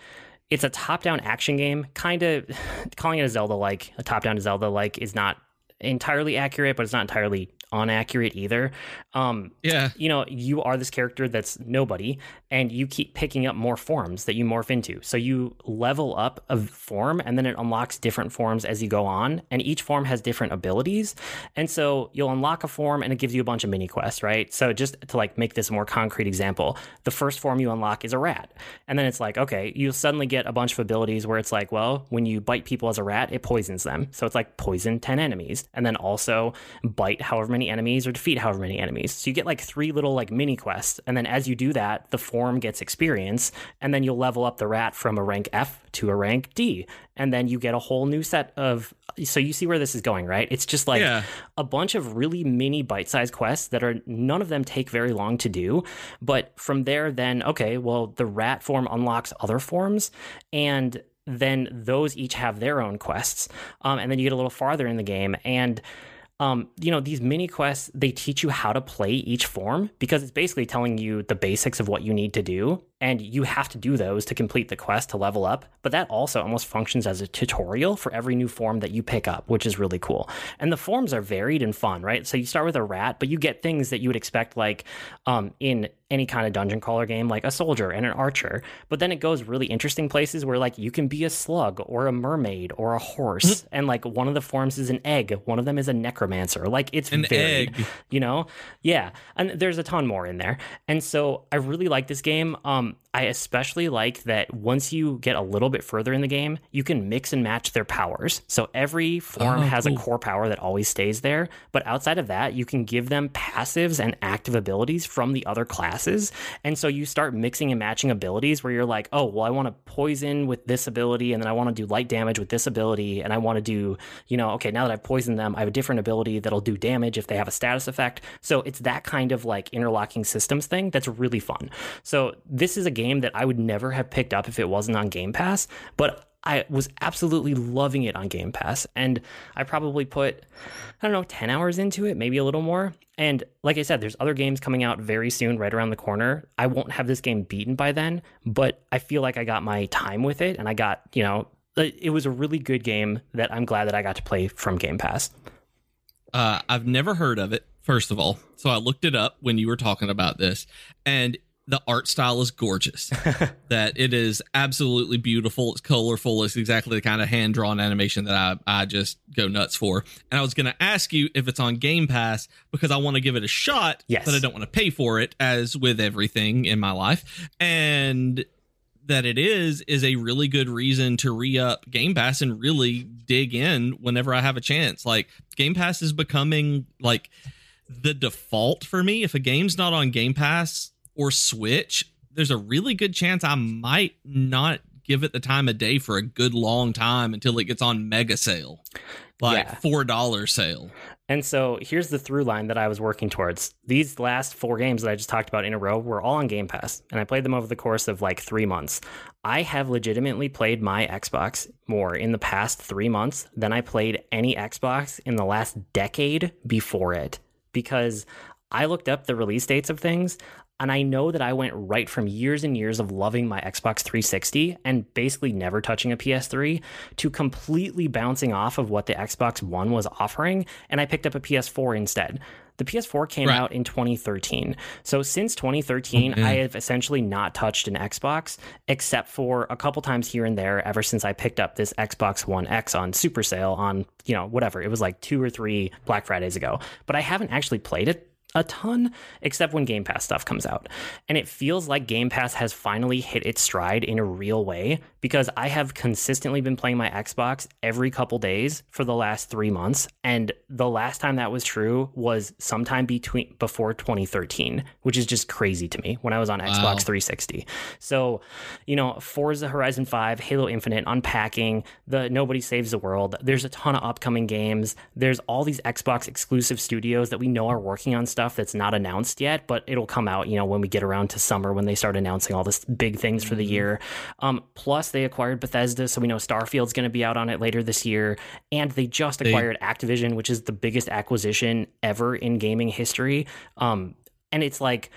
it's a top-down action game. Kind of calling it a Zelda like a top-down Zelda like is not entirely accurate, but it's not entirely unaccurate either. Um, Yeah. you know, you are this character that's nobody, and you keep picking up more forms that you morph into. So you level up a form, and then it unlocks different forms as you go on, and each form has different abilities. And so you'll unlock a form, and it gives you a bunch of mini quests, right? So just to like make this a more concrete example, the first form you unlock is a rat, and then it's like, okay, you suddenly get a bunch of abilities where it's like, well, when you bite people as a rat, it poisons them. So it's like poison ten enemies, and then also bite however many enemies or defeat however many enemies. So you get like three little like mini quests, and then as you do that, the form gets experience, and then you'll level up the rat from a rank F to a rank D, and then you get a whole new set of. So you see where this is going, right? It's just like Yeah. a bunch of really mini bite-sized quests that are none of them take very long to do, but from there, then okay, well the rat form unlocks other forms, and then those each have their own quests, um, and then you get a little farther in the game and um, you know, these mini quests, they teach you how to play each form because it's basically telling you the basics of what you need to do. And you have to do those to complete the quest to level up. But that also almost functions as a tutorial for every new form that you pick up, which is really cool. And the forms are varied and fun, right? So you start with a rat, but you get things that you would expect, like um, in any kind of dungeon crawler game, like a soldier and an archer. But then it goes really interesting places where, like, you can be a slug or a mermaid or a horse. and, like, one of the forms is an egg, one of them is a necromancer. Like, it's An varied, egg. you know? Yeah. And there's a ton more in there. And so I really like this game. Um, um, I especially like that once you get a little bit further in the game, you can mix and match their powers. So every form Oh, has cool. a core power that always stays there. But outside of that, you can give them passives and active abilities from the other classes. And so you start mixing and matching abilities where you're like, oh, well, I want to poison with this ability, and then I want to do light damage with this ability, and I want to do, you know, okay, now that I've poisoned them, I have a different ability that'll do damage if they have a status effect. So it's that kind of like interlocking systems thing that's really fun. So this is a game that I would never have picked up if it wasn't on Game Pass, but I was absolutely loving it on Game Pass. And I probably put, I don't know, 10 hours into it, maybe a little more. And like I said, there's other games coming out very soon, right around the corner. I won't have this game beaten by then, but I feel like I got my time with it and I got, you know, it was a really good game that I'm glad that I got to play from Game Pass. Uh, I've never heard of it, first of all. So I looked it up when you were talking about this. And the art style is gorgeous. that it is absolutely beautiful. It's colorful. It's exactly the kind of hand drawn animation that I, I just go nuts for. And I was going to ask you if it's on Game Pass because I want to give it a shot, yes. but I don't want to pay for it, as with everything in my life. And that it is is a really good reason to re-up Game Pass and really dig in whenever I have a chance. Like Game Pass is becoming like the default for me. If a game's not on Game Pass or Switch, there's a really good chance I might not give it the time of day for a good long time until it gets on mega sale. Like Yeah. four dollar sale. And so here's the through line that I was working towards. These last four games that I just talked about in a row were all on Game Pass, and I played them over the course of like three months. I have legitimately played my Xbox more in the past three months than I played any Xbox in the last decade before it because I looked up the release dates of things. And I know that I went right from years and years of loving my Xbox 360 and basically never touching a PS3 to completely bouncing off of what the Xbox One was offering. And I picked up a PS4 instead. The PS4 came Right. out in 2013. So since 2013, Okay. I have essentially not touched an Xbox except for a couple times here and there ever since I picked up this Xbox One X on super sale on, you know, whatever. It was like two or three Black Fridays ago. But I haven't actually played it a ton, except when Game Pass stuff comes out. And it feels like Game Pass has finally hit its stride in a real way because I have consistently been playing my Xbox every couple days for the last three months. And the last time that was true was sometime between before 2013, which is just crazy to me when I was on Xbox 360. So, you know, Forza Horizon 5, Halo Infinite, Unpacking, the Nobody Saves the World. There's a ton of upcoming games. There's all these Xbox exclusive studios that we know are working on stuff that's not announced yet, but it'll come out, you know, when we get around to summer when they start announcing all this big things for the year. Um, plus, they acquired Bethesda, so we know Starfield's going to be out on it later this year. And they just They- acquired Activision, which is the biggest acquisition ever in gaming history. Um, and it's like,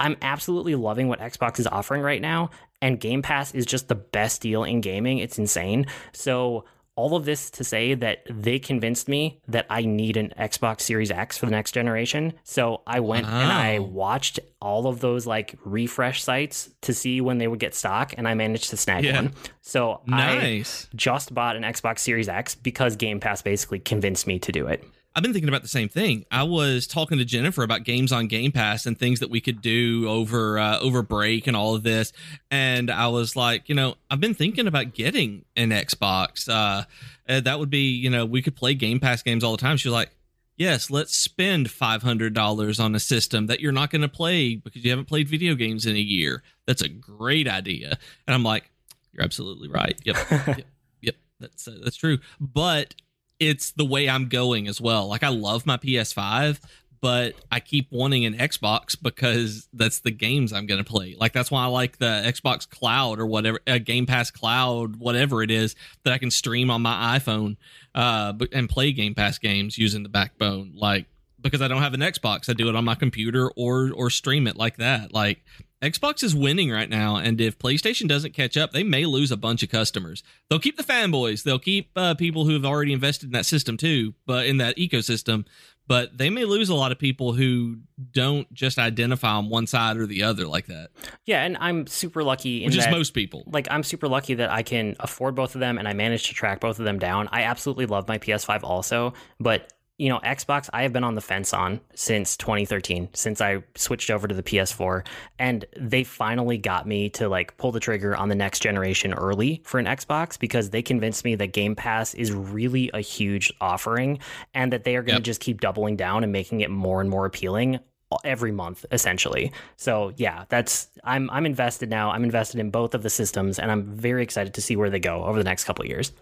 I'm absolutely loving what Xbox is offering right now, and Game Pass is just the best deal in gaming. It's insane. So, all of this to say that they convinced me that I need an Xbox Series X for the next generation. So, I went and I watched all of those like refresh sites to see when they would get stock, and I managed to snag Yeah. one. So, I Nice. just bought an Xbox Series X because Game Pass basically convinced me to do it. I've been thinking about the same thing. I was talking to Jennifer about games on Game Pass and things that we could do over uh, over break and all of this, and I was like, you know, I've been thinking about getting an Xbox. Uh, that would be, you know, we could play Game Pass games all the time. She was like, yes, let's spend five hundred dollars on a system that you're not going to play because you haven't played video games in a year. That's a great idea. And I'm like, you're absolutely right. Yep, yep, yep. That's uh, that's true. But it's the way I'm going as well. Like I love my PS5, but I keep wanting an Xbox because that's the games I'm going to play. Like that's why I like the Xbox Cloud or whatever, uh, Game Pass Cloud, whatever it is that I can stream on my iPhone uh and play Game Pass games using the backbone like because I don't have an Xbox, I do it on my computer or or stream it like that. Like Xbox is winning right now, and if PlayStation doesn't catch up, they may lose a bunch of customers. They'll keep the fanboys, they'll keep uh, people who have already invested in that system too, but in that ecosystem. But they may lose a lot of people who don't just identify on one side or the other like that, Yeah, and I'm super lucky in which is most people. like I'm super lucky that I can afford both of them and I managed to track both of them down. I absolutely love my PS5 also, but you know, Xbox I have been on the fence on since 2013, since I switched over to the PS4, and they finally got me to like pull the trigger on the next generation early for an Xbox because they convinced me that Game Pass is really a huge offering and that they are going to Yep. just keep doubling down and making it more and more appealing every month essentially. So yeah, that's I'm I'm invested now. I'm invested in both of the systems and I'm very excited to see where they go over the next couple of years.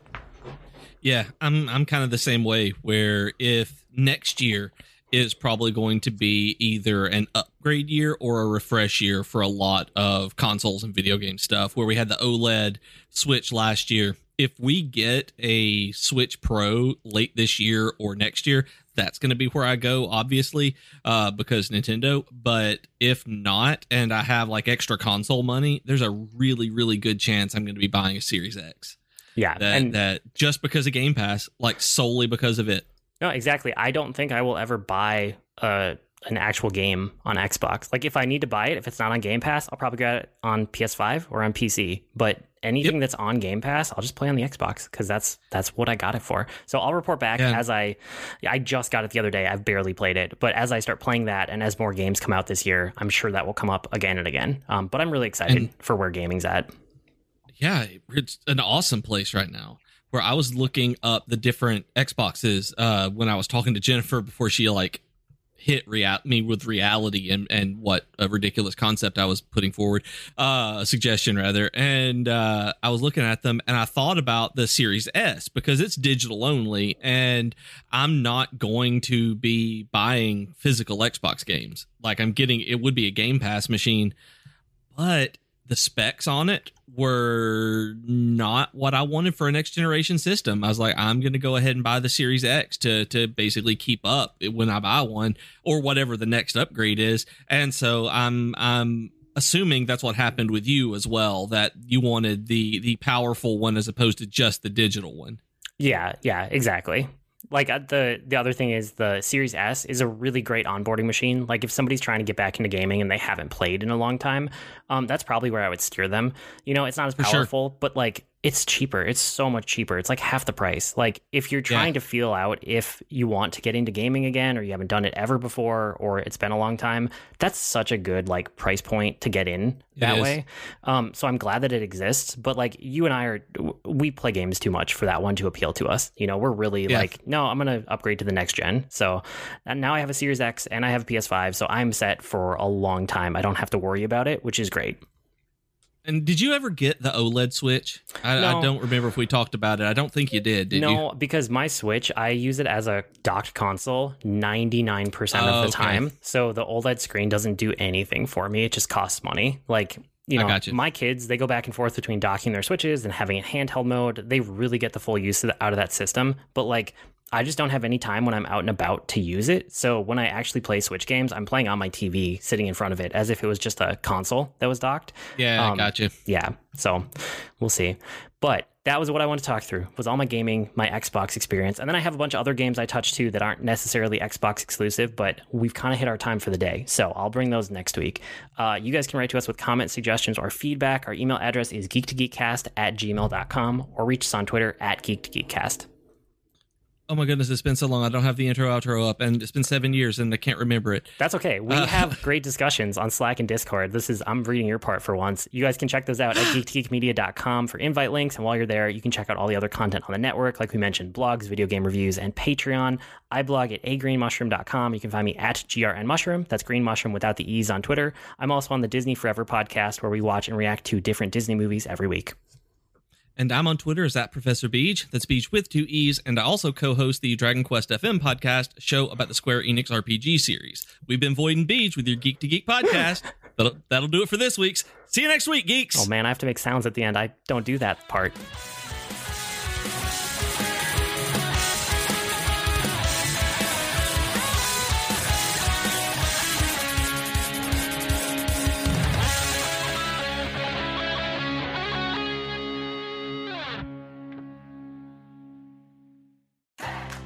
Yeah, I'm I'm kind of the same way where if next year is probably going to be either an upgrade year or a refresh year for a lot of consoles and video game stuff where we had the OLED Switch last year. If we get a Switch Pro late this year or next year, that's going to be where I go, obviously, uh, because Nintendo. But if not, and I have like extra console money, there's a really, really good chance I'm going to be buying a Series X Yeah, that and that just because of Game Pass, like solely because of it. no, exactly. I don't think I will ever buy a an actual game on Xbox. Like if I need to buy it, if it's not on Game Pass, I'll probably get it on PS5 or on PC. But anything that's on Game Pass, I'll just play on the Xbox because that's that's what I got it for. So I'll report back Yeah. as I I just got it the other day. I've barely played it, but as I start playing that and as more games come out this year, I'm sure that will come up again and again. Um, but I'm really excited And- for where gaming's at. Yeah, it's an awesome place right now. Where I was looking up the different Xboxes uh, when I was talking to Jennifer before she like hit rea- me with reality and and what a ridiculous concept I was putting forward, uh, a suggestion rather. And uh, I was looking at them and I thought about the Series S because it's digital only, and I'm not going to be buying physical Xbox games. Like I'm getting, it would be a Game Pass machine, but the specs on it were not what I wanted for a next generation system. I was like, I'm going to go ahead and buy the Series X to to basically keep up when I buy one or whatever the next upgrade is. And so I'm I'm assuming that's what happened with you as well that you wanted the the powerful one as opposed to just the digital one. Yeah, yeah, exactly. Like uh, the the other thing is the Series S is a really great onboarding machine. Like if somebody's trying to get back into gaming and they haven't played in a long time, um, that's probably where I would steer them. You know, it's not as For sure. powerful, but like it's cheaper. It's so much cheaper. It's like half the price. Like if you're trying to feel out if you want to get into gaming again or you haven't done it ever before or it's been a long time, that's such a good like price point to get in that way. Um, so I'm glad that it exists. But like you and I are, we play games too much for that one to appeal to us. You know, we're really Yeah. like, no, I'm gonna upgrade to the next gen. So and now I have a Series X and I have a PS5, so I'm set for a long time. I don't have to worry about it, which is great. And did you ever get the OLED Switch? I, I don't remember if we talked about it. I don't think you did. Did you? no, because my Switch, I use it as a docked console 99% Oh, of the okay. time. So the OLED screen doesn't do anything for me. It just costs money. Like, you know, you. my kids, they go back and forth between docking their Switches and having it handheld mode. They really get the full use of the, out of that system. But like, I just don't have any time when I'm out and about to use it. So when I actually play Switch games, I'm playing on my TV, sitting in front of it as if it was just a console that was docked. Yeah, Um, I got you. yeah so we'll see but that was what i wanted to talk through was all my gaming my xbox experience and then i have a bunch of other games i touched too that aren't necessarily xbox exclusive but we've kind of hit our time for the day so i'll bring those next week uh, you guys can write to us with comments suggestions or feedback our email address is geek2geekcast at gmail.com or reach us on twitter at geek2geekcast Oh my goodness, it's been so long. I don't have the intro outro up, and it's been seven years, and I can't remember it. That's okay. We Uh, have great discussions on Slack and Discord. This is I'm reading your part for once. You guys can check those out at geek2geekmedia.com for invite links. And while you're there, you can check out all the other content on the network, like we mentioned, blogs, video game reviews, and Patreon. I blog at agreenmushroom.com. You can find me at grnmushroom. That's green mushroom without the e's on Twitter. I'm also on the Disney Forever podcast where we watch and react to different Disney movies every week. And I'm on Twitter as at Professor Beach. That's Beach with two E's. And I also co host the Dragon Quest FM podcast, show about the Square Enix RPG series. We've been Void and Beach with your Geek to Geek podcast. that'll, that'll do it for this week's. See you next week, geeks. Oh man, I have to make sounds at the end. I don't do that part.